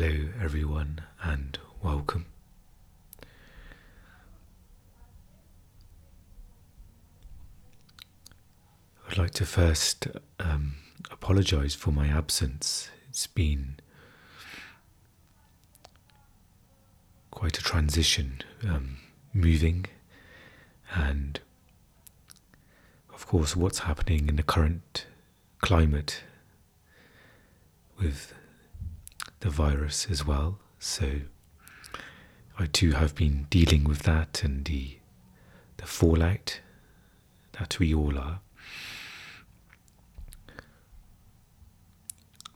Hello, everyone, and welcome. I'd like to first um, apologize for my absence. It's been quite a transition, um, moving, and of course, what's happening in the current climate with the virus as well. So I too have been dealing with that and the the fallout that we all are.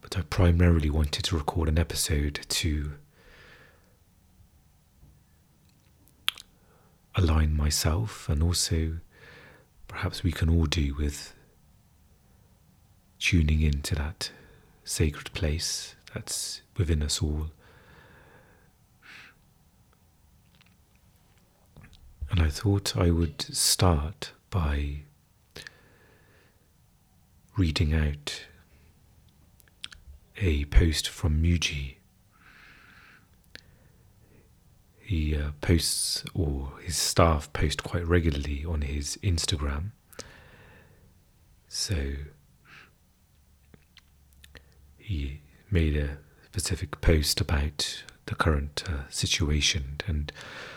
But I primarily wanted to record an episode to align myself and also perhaps we can all do with tuning into that sacred place that's within us all. And I thought I would start by reading out a post from Mooji. He uh, posts, or his staff post quite regularly on his Instagram. So he made a specific post about the current uh, situation, and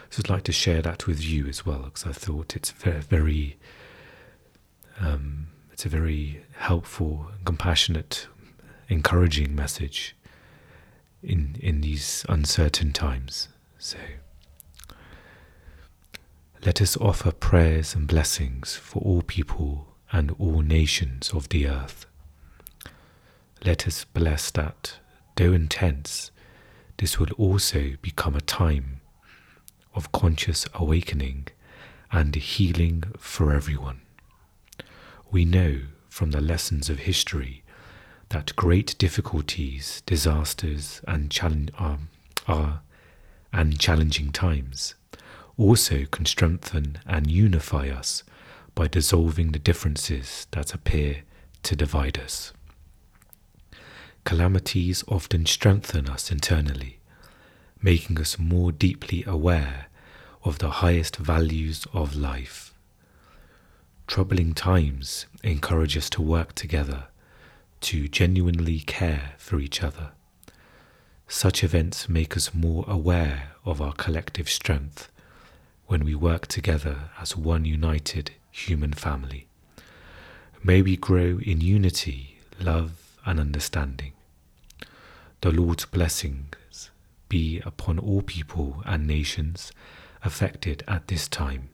so I'd like to share that with you as well because I thought it's very, very um, it's a very helpful, compassionate, encouraging message in in these uncertain times. So. Let us offer prayers and blessings for all people and all nations of the earth. Let us bless that, though intense, this will also become a time of conscious awakening and healing for everyone. We know from the lessons of history that great difficulties, disasters, and, um, are, and challenging times also can strengthen and unify us by dissolving the differences that appear to divide us. Calamities often strengthen us internally, making us more deeply aware of the highest values of life. Troubling times encourage us to work together, to genuinely care for each other. Such events make us more aware of our collective strength when we work together as one united human family. May we grow in unity, love, and understanding. The Lord's blessings be upon all people and nations affected at this time.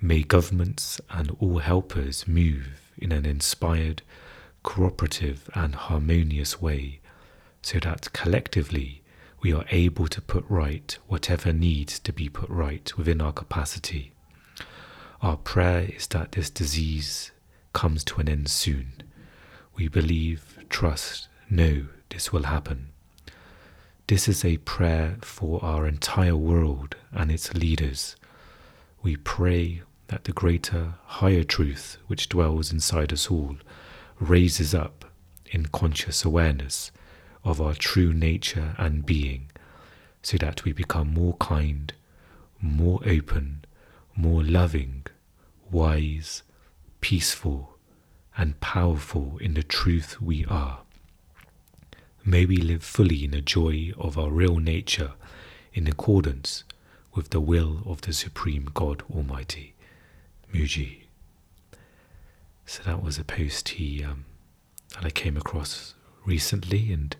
May governments and all helpers move in an inspired, cooperative, and harmonious way so that collectively we are able to put right whatever needs to be put right within our capacity. Our prayer is that this disease comes to an end soon. We believe, trust, know this will happen. This is a prayer for our entire world and its leaders. We pray that the greater, higher truth which dwells inside us all raises up in conscious awareness of our true nature and being, so that we become more kind, more open, more loving, wise, peaceful, and powerful in the truth we are. May we live fully in the joy of our real nature in accordance with the will of the Supreme God Almighty. Mooji. So that was a post he um, that I came across recently and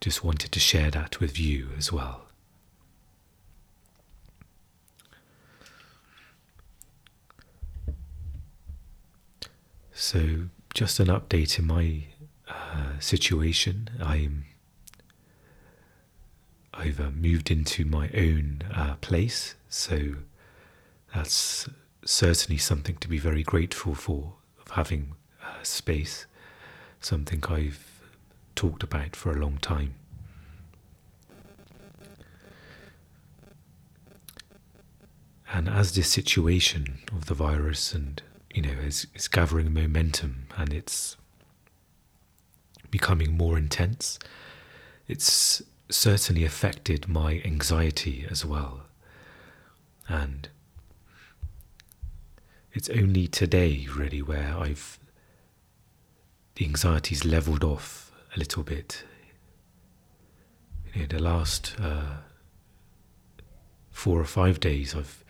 just wanted to share that with you as well. So, just an update in my uh, situation. I'm I've uh, moved into my own uh, place, so that's certainly something to be very grateful for of having uh, space. Something I've talked about for a long time. And as this situation of the virus and you know is, is gathering momentum and it's becoming more intense, it's certainly affected my anxiety as well. And it's only today, really, where I've the anxiety's leveled off a little bit. You know, the last uh, four or five days, I've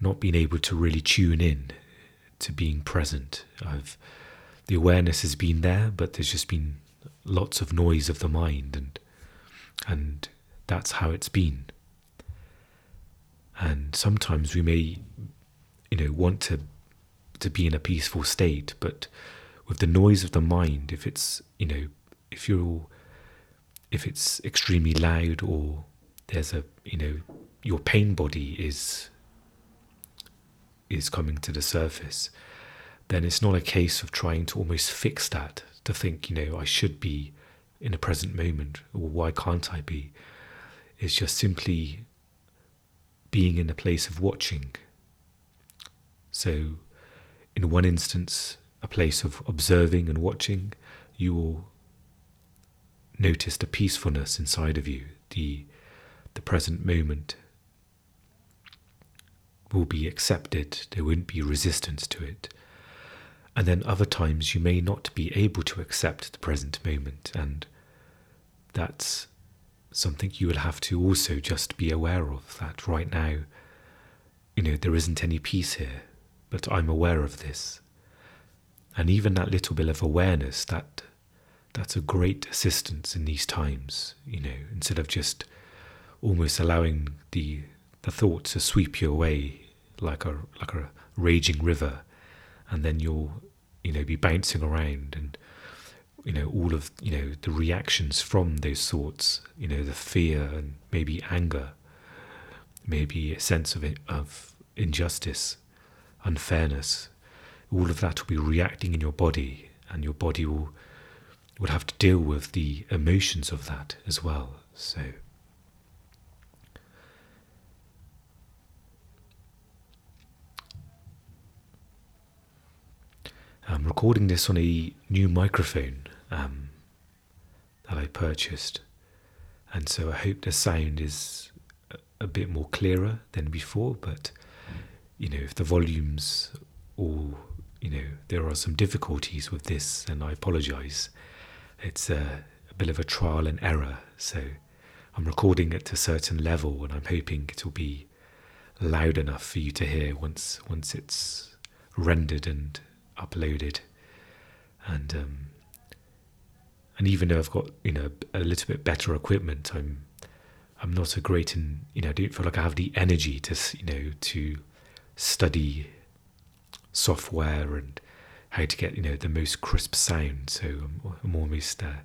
not been able to really tune in to being present. I've the awareness has been there, but there's just been lots of noise of the mind, and and that's how it's been. And sometimes we may, you know, want to to be in a peaceful state, but with the noise of the mind, if it's you know, if you're all, if it's extremely loud or there's a you know your pain body is is coming to the surface, then it's not a case of trying to almost fix that to think, you know, I should be in the present moment, or why can't I be? It's just simply being in a place of watching. So, in one instance, a place of observing and watching, you will notice the peacefulness inside of you, the the present moment will be accepted, there won't be resistance to it. And then other times you may not be able to accept the present moment, and that's something you will have to also just be aware of that right now, you know, there isn't any peace here, but I'm aware of this. And even that little bit of awareness, that that's a great assistance in these times, you know, instead of just almost allowing the the thoughts to sweep you away like a like a raging river, and then you'll you know be bouncing around and you know all of you know the reactions from those thoughts, you know the fear and maybe anger, maybe a sense of of injustice, unfairness, all of that will be reacting in your body, and your body will will have to deal with the emotions of that as well. So. I'm recording this on a new microphone um, that I purchased, and so I hope the sound is a, bit more clearer than before. But you know, if the volumes or you know there are some difficulties with this, then I apologise. It's a, a bit of a trial and error, so I'm recording it to a certain level, and I'm hoping it will be loud enough for you to hear once once it's rendered and uploaded, and um, and even though I've got you know a little bit better equipment, I'm I'm not a great in you know I don't feel like I have the energy to you know to study software and how to get you know the most crisp sound. So I'm, I'm almost uh,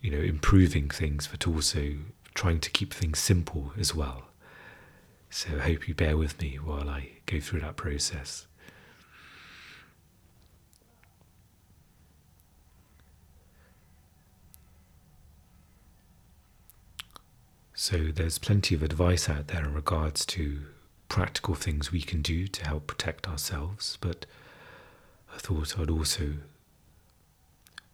you know improving things, but also trying to keep things simple as well. So I hope you bear with me while I go through that process. So there's plenty of advice out there in regards to practical things we can do to help protect ourselves, but I thought I'd also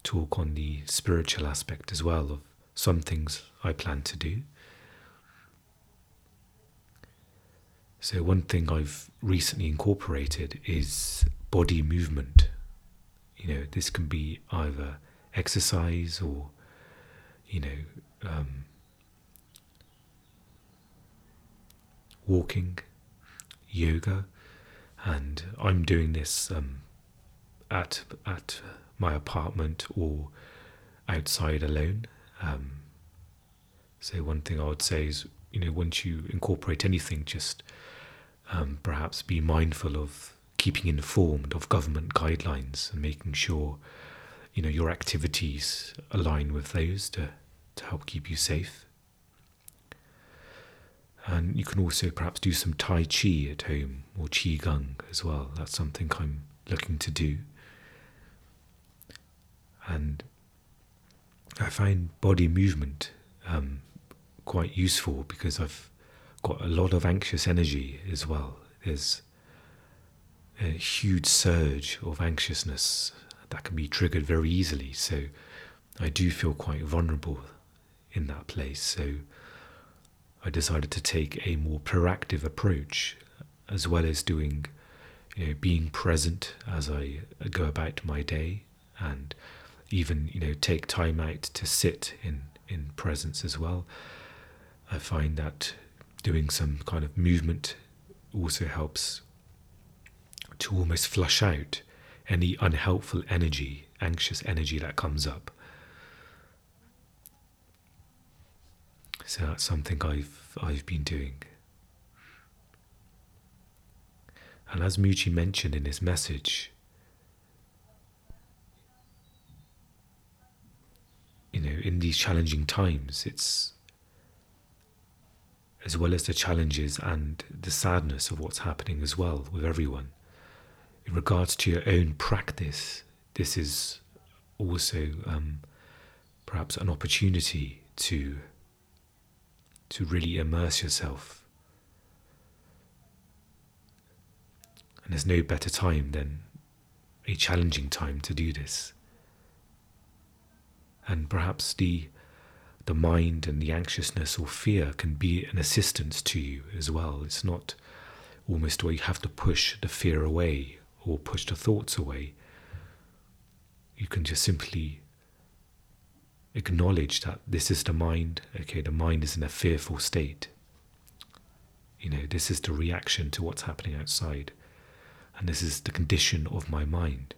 talk on the spiritual aspect as well of some things I plan to do. So, one thing I've recently incorporated is body movement. You know, this can be either exercise or, you know, um, walking, yoga, and I'm doing this um, at at my apartment or outside alone. Um, so one thing I would say is, you know, once you incorporate anything, just um, perhaps be mindful of keeping informed of government guidelines and making sure, you know, your activities align with those to to help keep you safe. And you can also perhaps do some Tai Chi at home or Qi Gong as well. That's something I'm looking to do. And I find body movement um, quite useful because I've got a lot of anxious energy as well. There's a huge surge of anxiousness that can be triggered very easily. So I do feel quite vulnerable in that place. So I decided to take a more proactive approach, as well as doing, you know, being present as I go about my day, and even you know take time out to sit in in presence as well. I find that doing some kind of movement also helps to almost flush out any unhelpful energy, anxious energy that comes up. So that's something I've I've been doing. And as Mooji mentioned in his message, you know, in these challenging times, it's as well as the challenges and the sadness of what's happening as well with everyone. In regards to your own practice, this is also um, perhaps an opportunity to to really immerse yourself. And there's no better time than a challenging time to do this. And perhaps the the mind and the anxiousness or fear can be an assistance to you as well. It's not almost where you have to push the fear away or push the thoughts away. You can just simply acknowledge that this is the mind. Okay, the mind is in a fearful state. You know, this is the reaction to what's happening outside, and this is the condition of my mind.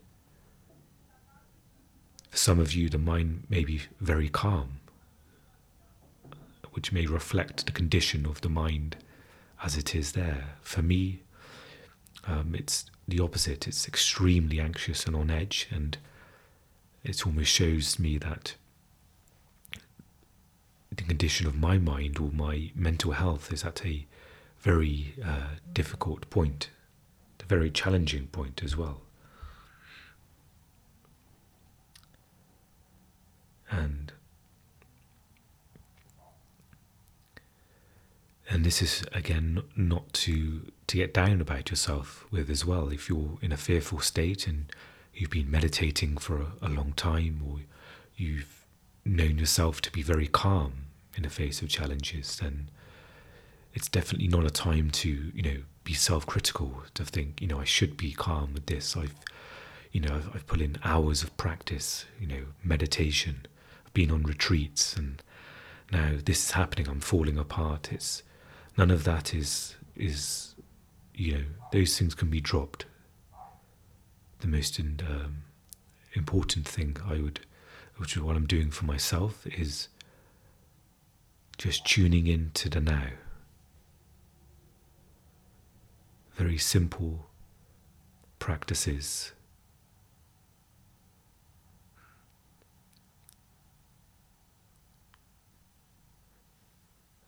For some of you, the mind may be very calm, which may reflect the condition of the mind as it is there. For me, um, it's the opposite. It's extremely anxious and on edge, and it almost shows me that the condition of my mind or my mental health is at a very uh, difficult point, a very challenging point as well. And and this is again not to to get down about yourself with as well. If you're in a fearful state and you've been meditating for a, a long time, or you've known yourself to be very calm in the face of challenges, then it's definitely not a time to you know be self-critical to think you know I should be calm with this. I've you know I've, I've put in hours of practice, you know meditation, I've been on retreats, and now this is happening. I'm falling apart. It's none of that is is you know those things can be dropped. The most in, um, important thing I would, which is what I'm doing for myself, is just tuning in to the now. Very simple practices.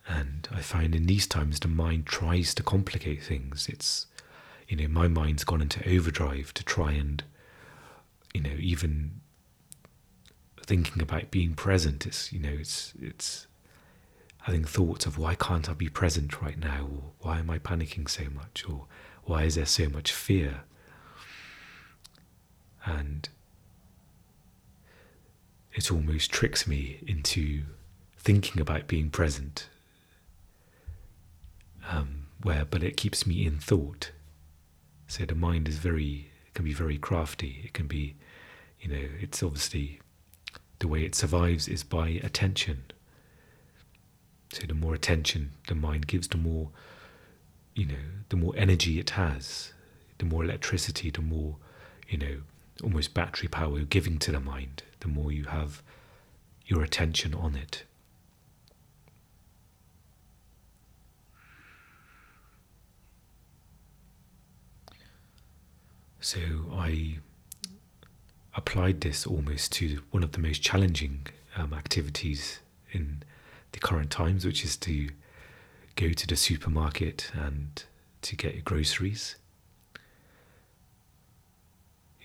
And I find in these times the mind tries to complicate things. It's, you know, my mind's gone into overdrive to try and, you know, even thinking about being present. It's, you know, it's, it's, having thoughts of why can't I be present right now, or why am I panicking so much, or why is there so much fear? And it almost tricks me into thinking about being present, um, where but it keeps me in thought. So the mind is very can be very crafty. It can be, you know, it's obviously the way it survives is by attention so the more attention the mind gives, the more, you know, the more energy it has, the more electricity, the more, you know, almost battery power you're giving to the mind, the more you have your attention on it. So I applied this almost to one of the most challenging um, activities in the current times, which is to go to the supermarket and to get your groceries.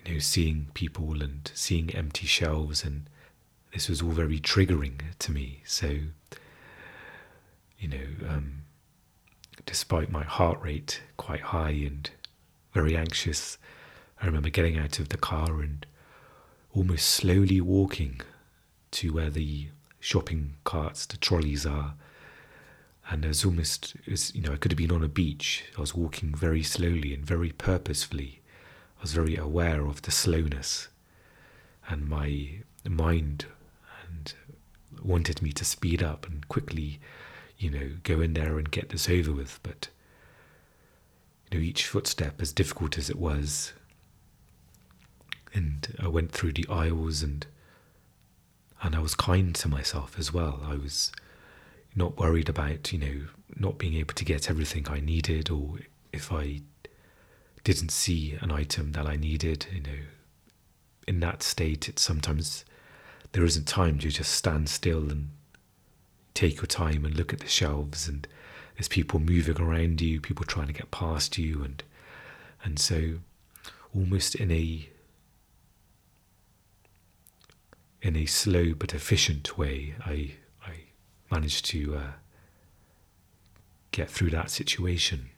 You know, seeing people and seeing empty shelves, and this was all very triggering to me. So, you know, um, despite my heart rate quite high and very anxious, I remember getting out of the car and almost slowly walking to where the shopping carts, the trolleys are. And it almost, was, you know, I could have been on a beach. I was walking very slowly and very purposefully. I was very aware of the slowness, and my mind and wanted me to speed up and quickly, you know, go in there and get this over with. But you know, each footstep, as difficult as it was, and I went through the aisles and and I was kind to myself as well. I was not worried about, you know, not being able to get everything I needed or if I didn't see an item that I needed, you know, in that state it's sometimes there isn't time to just stand still and take your time and look at the shelves and there's people moving around you, people trying to get past you and and so almost in a in a slow but efficient way, I, I managed to uh, get through that situation.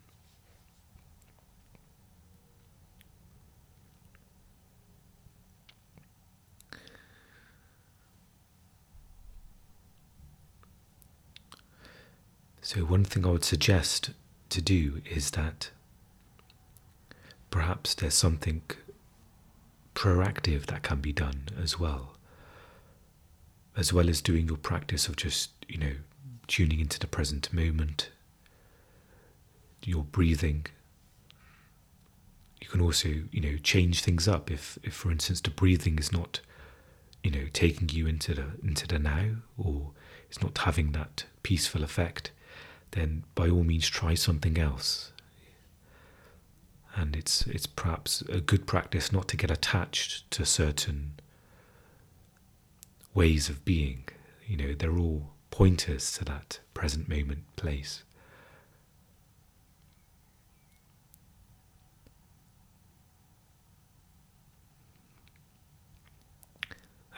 So, one thing I would suggest to do is that perhaps there's something proactive that can be done as well as well as doing your practice of just, you know, tuning into the present moment, your breathing. You can also, you know, change things up if, if for instance, the breathing is not, you know, taking you into the into the now or it's not having that peaceful effect, then by all means try something else. And it's it's perhaps a good practice not to get attached to certain ways of being. You know, they're all pointers to that present moment place.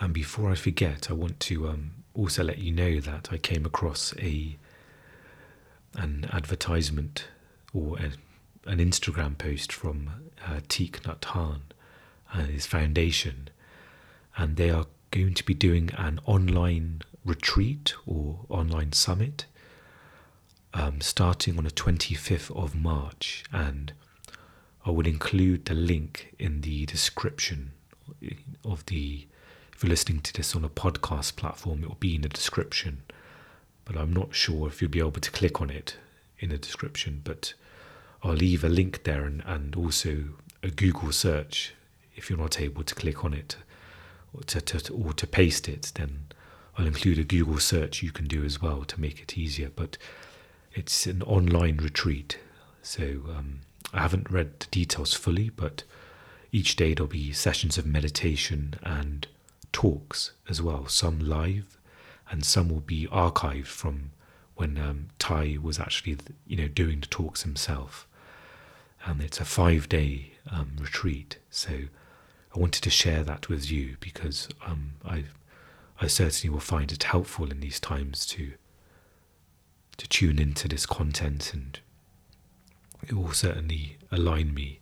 And before I forget, I want to um, also let you know that I came across a an advertisement or a, an Instagram post from uh, Nhat Hanh and his foundation, and they are going to be doing an online retreat or online summit um, starting on the 25th of March, and I will include the link in the description of the. If you're listening to this on a podcast platform, it will be in the description, but I'm not sure if you'll be able to click on it in the description. But I'll leave a link there and, and also a Google search if you're not able to click on it or to, to, or to paste it, then I'll include a Google search you can do as well to make it easier. But it's an online retreat, so um, I haven't read the details fully, but each day there'll be sessions of meditation and talks as well, some live, and some will be archived from when um, Thay was actually, you know, doing the talks himself. And it's a five-day um, retreat, so I wanted to share that with you because um, I, I certainly will find it helpful in these times to to tune into this content, and it will certainly align me.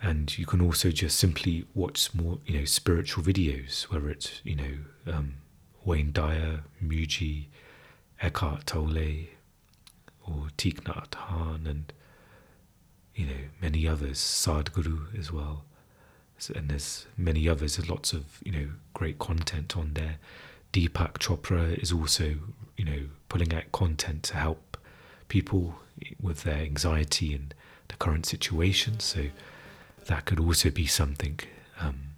And you can also just simply watch more, you know, spiritual videos, whether it's you know um, Wayne Dyer, Mooji, Eckhart Tolle, or Thich Nhat Hanh, and you know, many others, Sadhguru as well. And there's many others, there's lots of, you know, great content on there. Deepak Chopra is also, you know, pulling out content to help people with their anxiety and the current situation. So that could also be something. Um,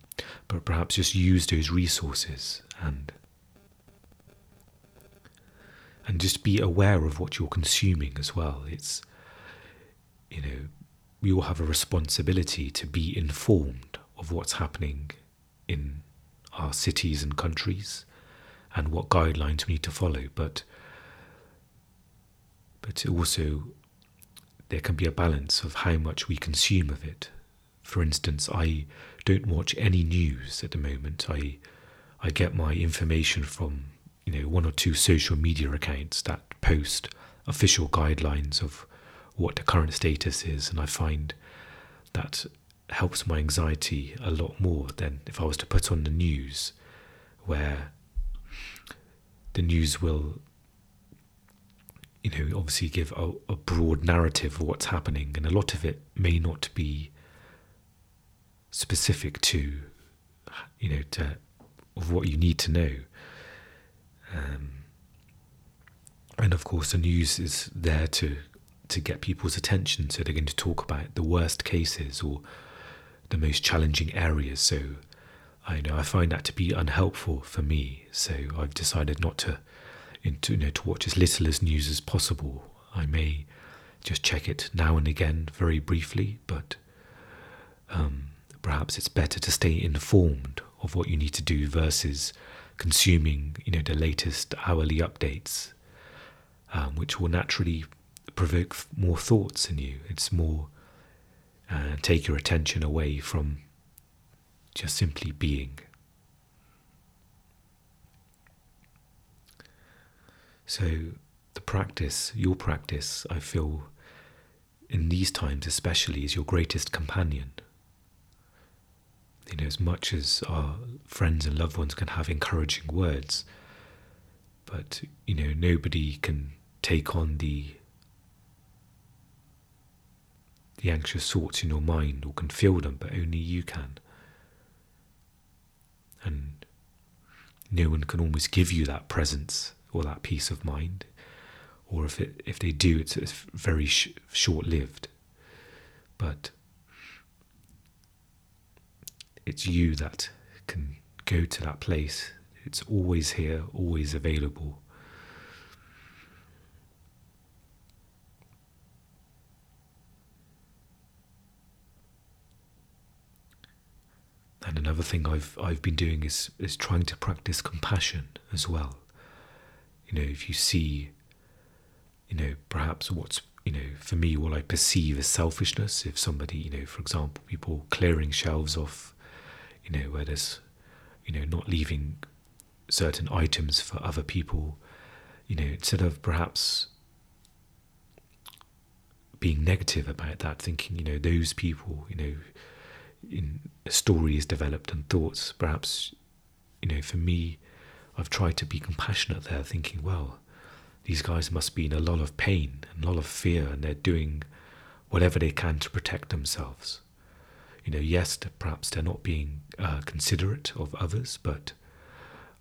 but perhaps just use those resources and and just be aware of what you're consuming as well. It's you know we all have a responsibility to be informed of what's happening in our cities and countries and what guidelines we need to follow. But but also there can be a balance of how much we consume of it. For instance, I don't watch any news at the moment. I I get my information from you know one or two social media accounts that post official guidelines of what the current status is, and I find that helps my anxiety a lot more than if I was to put on the news, where the news will, you know, obviously give a, a broad narrative of what's happening, and a lot of it may not be specific to, you know, to of what you need to know. Um, and of course, the news is there to to get people's attention, so they're going to talk about the worst cases or the most challenging areas. So I know I find that to be unhelpful for me. So I've decided not to, you know, to watch as little as news as possible. I may just check it now and again, very briefly, but um, perhaps it's better to stay informed of what you need to do versus consuming, you know, the latest hourly updates, um, which will naturally provoke more thoughts in you. It's more uh, take your attention away from just simply being. So, the practice, your practice, I feel in these times especially, is your greatest companion. You know, as much as our friends and loved ones can have encouraging words, but you know, nobody can take on the the anxious thoughts in your mind or can feel them, but only you can. And no one can almost give you that presence or that peace of mind. Or if it, if they do, it's, very sh- short lived. But it's you that can go to that place. It's always here, always available. And another thing I've I've been doing is is trying to practice compassion as well. You know, if you see, you know, perhaps what's you know, for me, what I perceive as selfishness, if somebody, you know, for example, people clearing shelves off, you know, where there's, you know, not leaving certain items for other people, you know, instead of perhaps being negative about that, thinking, you know, those people, you know, in story is developed and thoughts. Perhaps, you know, for me, I've tried to be compassionate there, thinking, well, these guys must be in a lot of pain and a lot of fear, and they're doing whatever they can to protect themselves. You know, yes, perhaps they're not being uh, considerate of others, but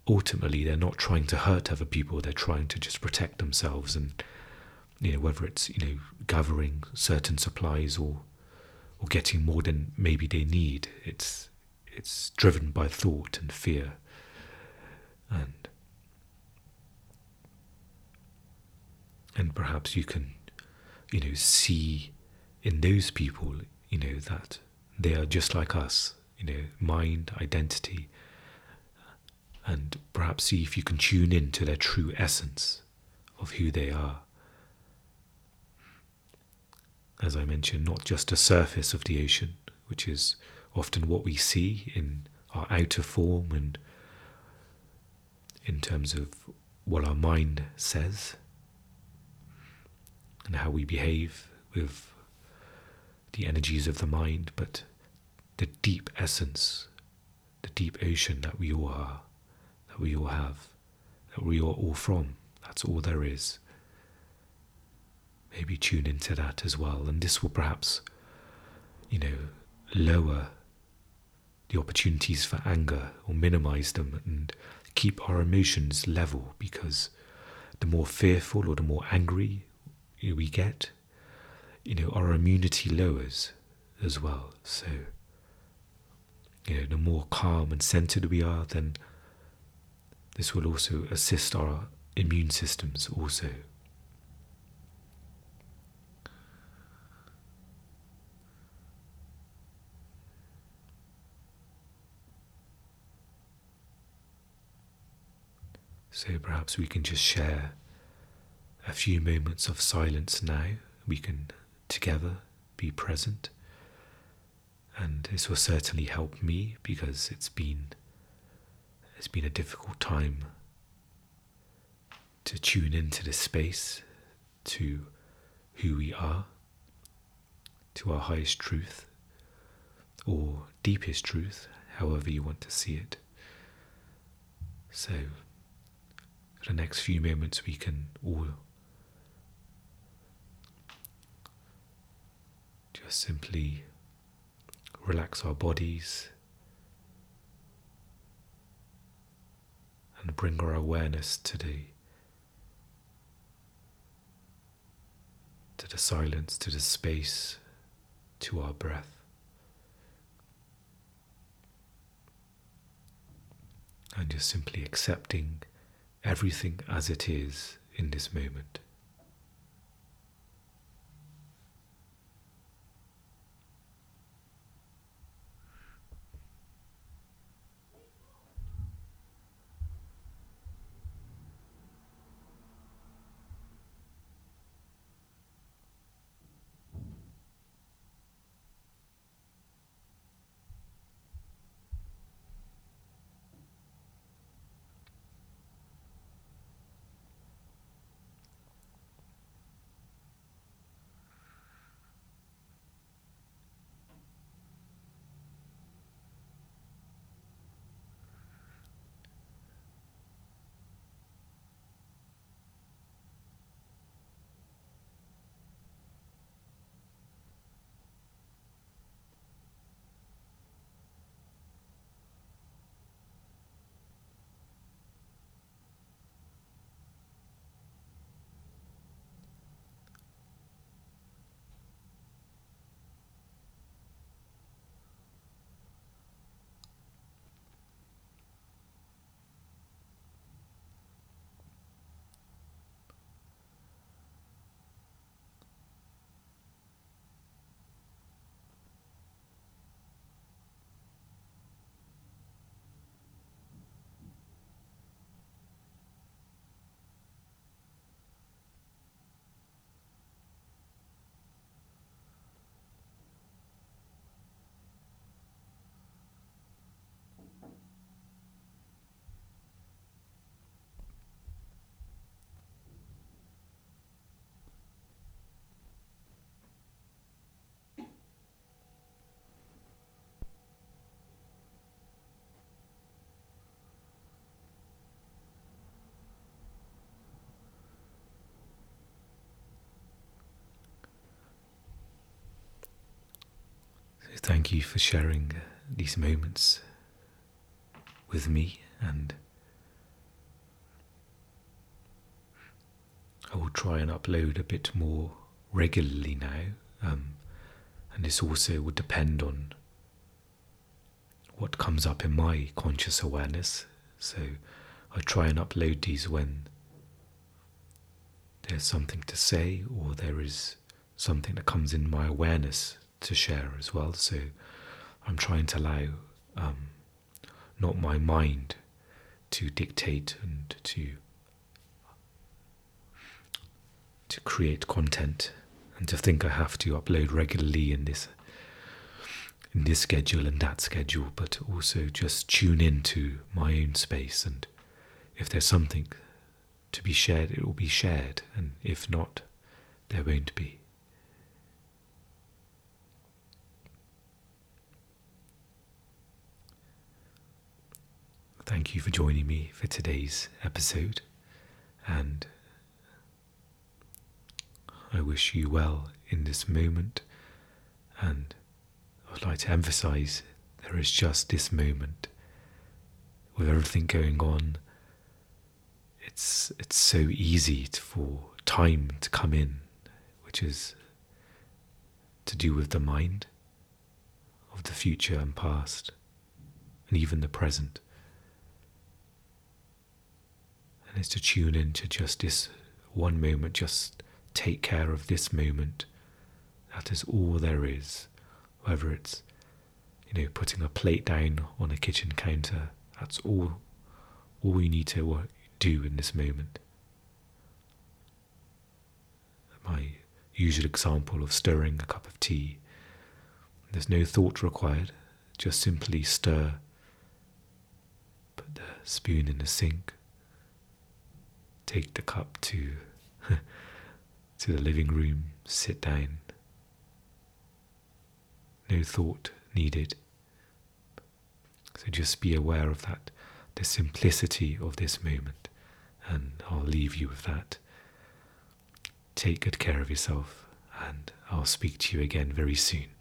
ultimately they're not trying to hurt other people. They're trying to just protect themselves, and you know, whether it's you know gathering certain supplies or or getting more than maybe they need. It's it's driven by thought and fear. And and perhaps you can, you know, see in those people, you know, that they are just like us, you know, mind, identity, and perhaps see if you can tune in to their true essence of who they are as I mentioned, not just a surface of the ocean, which is often what we see in our outer form and in terms of what our mind says and how we behave with the energies of the mind, but the deep essence, the deep ocean that we all are, that we all have, that we are all from. That's all there is maybe tune into that as well. And this will perhaps, you know, lower the opportunities for anger or minimize them and keep our emotions level because the more fearful or the more angry we get, you know, our immunity lowers as well. So, you know, the more calm and centered we are, then this will also assist our immune systems also. So perhaps we can just share a few moments of silence now. We can together be present. And this will certainly help me because it's been it's been a difficult time to tune into this space, to who we are, to our highest truth, or deepest truth, however you want to see it. So, for the next few moments, we can all just simply relax our bodies and bring our awareness to the to the silence, to the space, to our breath. And just simply accepting everything as it is in this moment. Thank you for sharing these moments with me and I will try and upload a bit more regularly now um, and this also would depend on what comes up in my conscious awareness. So I try and upload these when there's something to say or there is something that comes in my awareness to share as well. So I'm trying to allow um, not my mind to dictate and to to create content and to think I have to upload regularly in this in this schedule and that schedule, but also just tune into my own space and if there's something to be shared, it will be shared, and if not, there won't be. Thank you for joining me for today's episode, and I wish you well in this moment. And I would like to emphasize there is just this moment with everything going on. It's it's so easy to, for time to come in, which is to do with the mind of the future and past, and even the present. And is to tune into just this one moment, just take care of this moment. That is all there is. Whether it's, you know, putting a plate down on a kitchen counter, that's all, all you need to do in this moment. My usual example of stirring a cup of tea. There's no thought required, just simply stir. Put the spoon in the sink, take the cup to to the living room, sit down. No thought needed. So just be aware of that, the simplicity of this moment, and I'll leave you with that. Take good care of yourself, and I'll speak to you again very soon.